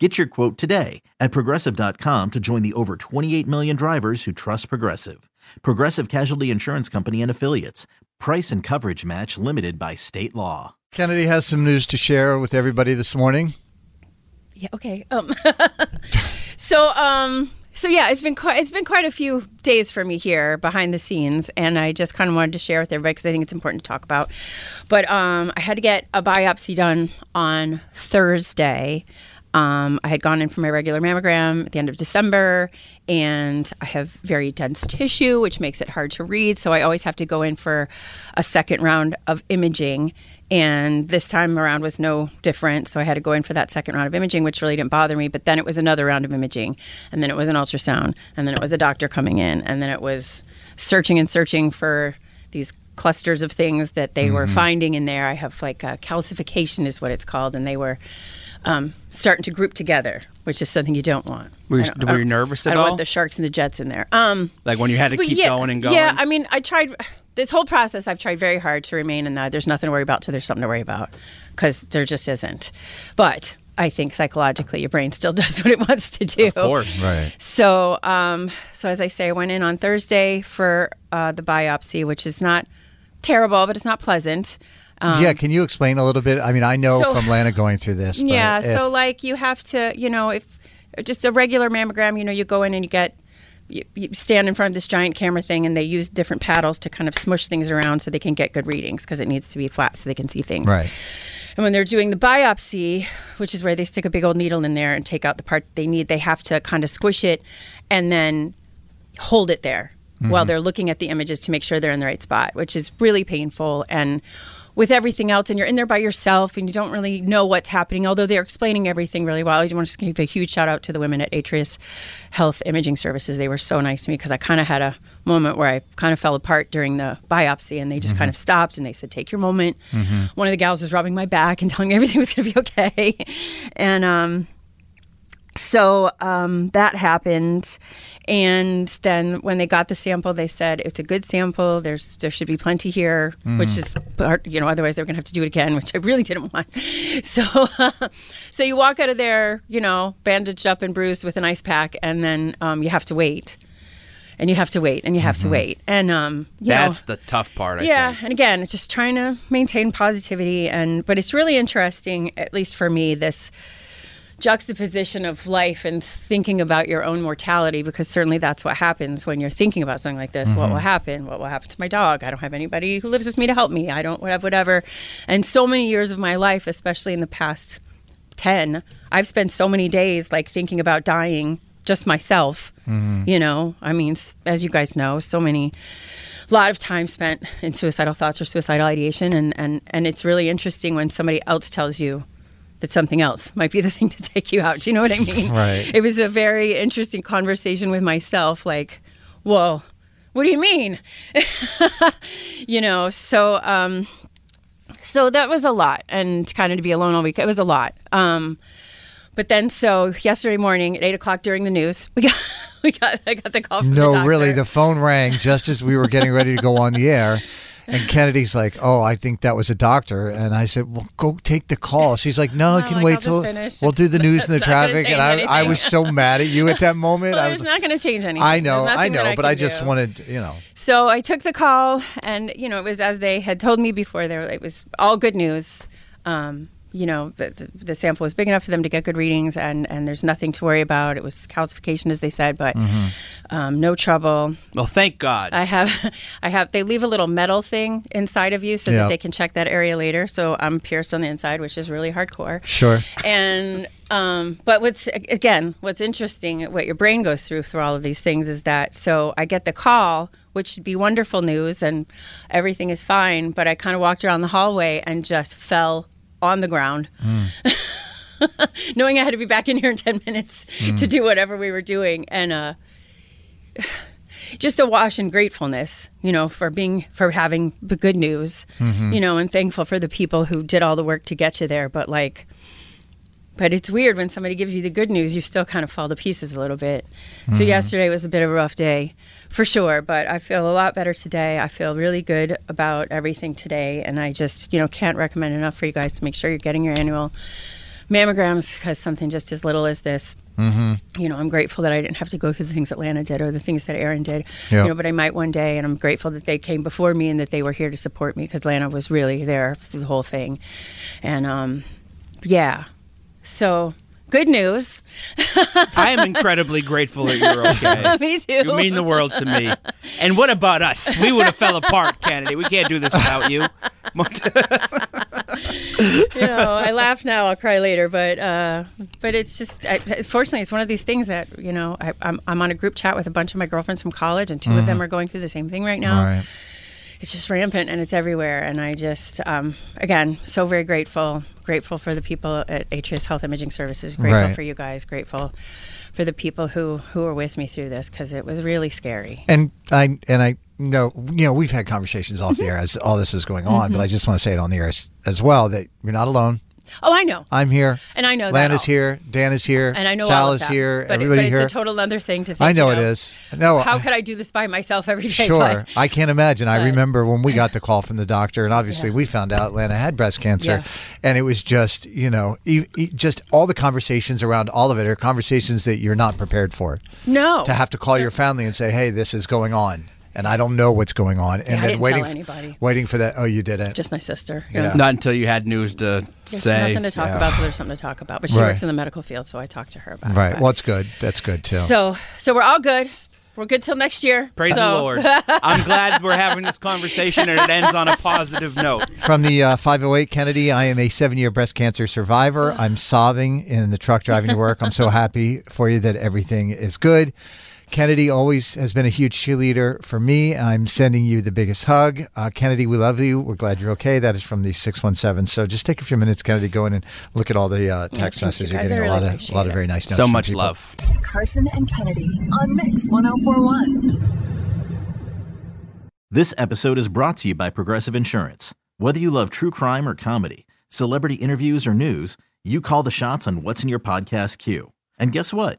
Get your quote today at progressive.com to join the over 28 million drivers who trust Progressive. Progressive Casualty Insurance Company and Affiliates. Price and coverage match limited by state law. Kennedy has some news to share with everybody this morning. Yeah. Okay. Um. so um. So yeah, it's been quite it's been quite a few days for me here behind the scenes, and I just kind of wanted to share with everybody because I think it's important to talk about. But um, I had to get a biopsy done on Thursday. Um, I had gone in for my regular mammogram at the end of December, and I have very dense tissue, which makes it hard to read. So I always have to go in for a second round of imaging. And this time around was no different. So I had to go in for that second round of imaging, which really didn't bother me. But then it was another round of imaging, and then it was an ultrasound, and then it was a doctor coming in, and then it was searching and searching for these clusters of things that they were finding in there. I have like a calcification, is what it's called, and they were um, starting to group together, which is something you don't want. Were you- I don't- were I you don't- nervous I don't all? want the sharks and the jets in there. Um, Like when you had to keep yeah, going and going. Yeah, I mean, I tried this whole process. I've tried very hard to remain in that. There's nothing to worry about till there's something to worry about, because there just isn't. But I think psychologically, your brain still does what it wants to do. of course. Right. So, um, so as I say, I went in on Thursday for uh, the biopsy, which is not terrible, but it's not pleasant. Um, yeah, can you explain a little bit? I mean, I know so- from Lana going through this. But yeah. if- So like you have to, you know, if just a regular mammogram, you know, you go in and you get. You, you stand in front of this giant camera thing, and they use different paddles to kind of smush things around so they can get good readings because it needs to be flat so they can see things. right. And when they're doing the biopsy, which is where they stick a big old needle in there and take out the part they need, they have to kind of squish it and then hold it there while mm-hmm. they're looking at the images to make sure they're in the right spot, which is really painful. And with everything else, and you're in there by yourself and you don't really know what's happening, although they're explaining everything really well. I want to just give a huge shout out to the women at Atrius Health Imaging Services. They were so nice to me because I kind of had a moment where I kind of fell apart during the biopsy and they just kind mm-hmm. of stopped and they said, Take your moment. Mm-hmm. One of the gals was rubbing my back and telling me everything was going to be okay. and, um, so um, that happened, and then when they got the sample, they said it's a good sample. There's there should be plenty here, which is part, you know otherwise they're gonna have to do it again, which I really didn't want. So so you walk out of there, you know, bandaged up and bruised with an ice pack, and then um, you have to wait, and you have to wait, and you have to wait, and um, you know, That's the tough part. I yeah, think. and again, it's just trying to maintain positivity, and but it's really interesting, at least for me, this juxtaposition of life and thinking about your own mortality, because certainly that's what happens when you're thinking about something like this. What will mm-hmm. happen? What will happen to my dog? I don't have anybody who lives with me to help me. I don't have whatever. And so many years of my life, especially in the past 10 i've spent so many days like thinking about dying just myself mm-hmm. you know i mean as you guys know so many a lot of time spent in suicidal thoughts or suicidal ideation and and and it's really interesting when somebody else tells you that something else. Might be the thing to take you out. Do you know what i mean? Right. it was a very interesting conversation with myself like well what do you mean? You know so um so that was a lot and kind of to be alone all week it was a lot. Um but then so yesterday morning at eight o'clock during the news we got we got i got the call from the No, really, the phone rang just as we were getting ready to go on the air. And Kennedy's like, "Oh, I think that was a doctor." And I said, "Well, go take the call." She's like, "No, I can like, wait "I'll till we'll do the news and the It's not gonna traffic." And I, I was so mad at you at that moment. well, I it's was, not going to change anything I know, I know, but I just do. wanted, you know, So I took the call, and you know, it was as they had told me before. There, it was all good news. Um, you know, the, the, the sample was big enough for them to get good readings, and and there's nothing to worry about. It was calcification, as they said, but Mm-hmm. um, no trouble. Well, thank God. I have, I have. They leave a little metal thing inside of you so Yeah. that they can check that area later. So I'm pierced on the inside, which is really hardcore. sure. And um, but what's again, what's interesting, what your brain goes through through all of these things is that. So I get the call, which should be wonderful news, and everything is fine. But I kind of walked around the hallway and just fell on the ground. Knowing I had to be back in here in 10 minutes to do whatever we were doing. And uh, just a wash in gratefulness, you know, for being for having the good news, you know, and thankful for the people who did all the work to get you there. But like, but it's weird when somebody gives you the good news, you still kind of fall to pieces a little bit. So yesterday was a bit of a rough day, for sure. But I feel a lot better today. I feel really good about everything today, and I just you know can't recommend enough for you guys to make sure you're getting your annual mammograms because something just as little as this you know, I'm grateful that I didn't have to go through the things that Lana did or the things that Aaron did. Yeah. You know, but I might one day, and I'm grateful that they came before me and that they were here to support me because Lana was really there through the whole thing. And um, yeah, so good news. I am incredibly grateful that you're okay. me too. You mean the world to me. And what about us? We would have fell apart, Kennedy. We can't do this without you. you know, I laugh now, I'll cry later, but uh, but it's just, I, fortunately, it's one of these things that you know, I, I'm I'm on a group chat with a bunch of my girlfriends from college, and 2 of them are going through the same thing right now. Right. It's just rampant and it's everywhere, and I just, um, again, so very grateful, grateful for the people at Atrius Health Imaging Services, grateful Right. for you guys, grateful for the people who who were with me through this because it was really scary. And I and I know you know we've had conversations off the air as all this was going on, but I just want to say it on the air as, as well that you're not alone. Oh, I know, I'm here. and I know that Lana's all. here. Dan is here. and I know Sal all of is here. but, it- everybody but it's here. a total other thing to think. I know, you it is. No, How I- could I do this by myself every day? Sure, But- I can't imagine. I remember when we got the call from the doctor, and obviously Yeah. we found out Lana had breast cancer, Yeah. and it was just you know, e- e- just all the conversations around all of it are conversations that you're not prepared for. no, To have to call your family and say, "Hey, this is going on," and I don't know what's going on, and Yeah, I then didn't waiting, tell anybody. waiting for that. Oh, you did it. just my sister. Yeah. Not until you had news to There's say. nothing to talk Yeah. about, so there's something to talk about. But she Right. works in the medical field, so I talked to her about it. right. but- Well, it's good. That's good too. so, so we're all good. We're good till next year. Praise So- the Lord. I'm glad we're having this conversation and it ends on a positive note. From the uh, 508 Kennedy, I am a seven year breast cancer survivor. I'm sobbing in the truck driving to work. I'm so happy for you that everything is good. Kennedy always has been a huge cheerleader for me. I'm sending you the biggest hug. Uh, Kennedy, we love you. We're glad you're okay. That is from the 617. So just take a few minutes, Kennedy, go in and look at all the uh, text thank you, messages. You're guys. I getting a really lot of, a lot of very nice notes. So much people. love. Carson and Kennedy on Mix 1041. This episode is brought to you by Progressive Insurance. Whether you love true crime or comedy, celebrity interviews or news, you call the shots on what's in your podcast queue. And guess what?